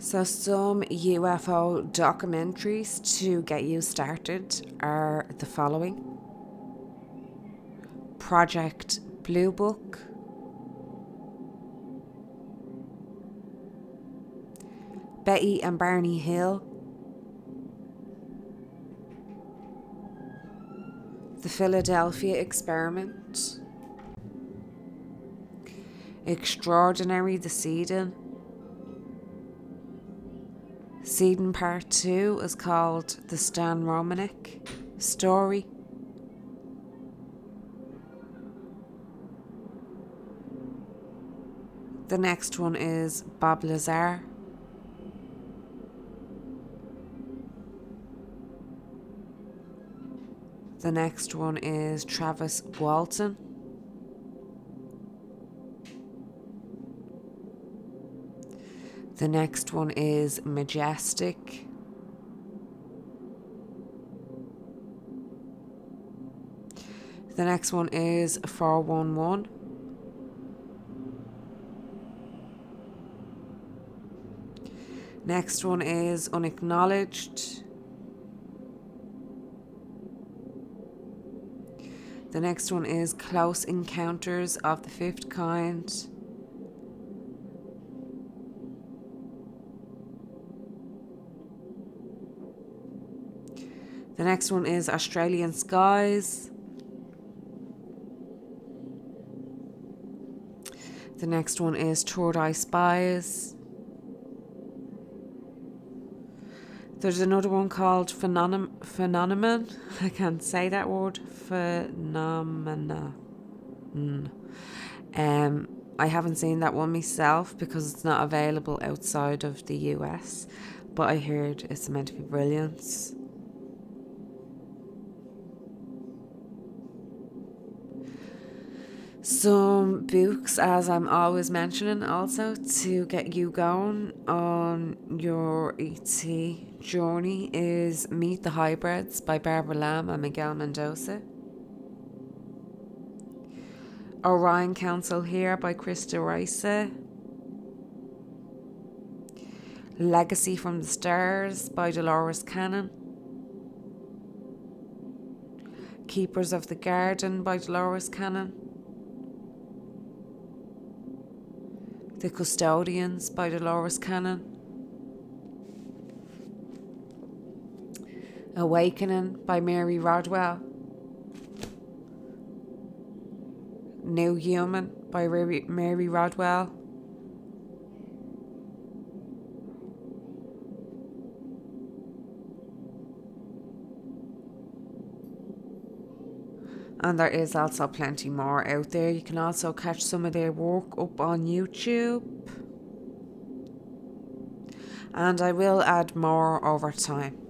So, some UFO documentaries to get you started are the following. Project Blue Book, Betty and Barney Hill, The Philadelphia Experiment, Extraordinary the Seeding Part 2 is called The Stan Romanek Story. The next one is Bob Lazar. The next one is Travis Walton. The next one is Majestic. The next one is 411. Next one is Unacknowledged. The next one is Close Encounters of the Fifth Kind. The next one is Australian Skies. The next one is Eye Spies. There's another one called Phenomenon. Phenomenon. I can't say that word. Phenomena. Mm. Um, I haven't seen that one myself because it's not available outside of the US, but I heard it's meant to be brilliant. Some books, as I'm always mentioning, also to get you going on your ET journey is Meet the Hybrids by Barbara Lamb and Miguel Mendoza. Orion Council Here by Krista Rice. Legacy from the Stars by Dolores Cannon. Keepers of the Garden by Dolores Cannon. The Custodians by Dolores Cannon. Awakening by Mary Rodwell. New Human by Mary Rodwell. And there is also plenty more out there. You can also catch some of their work up on YouTube. And I will add more over time.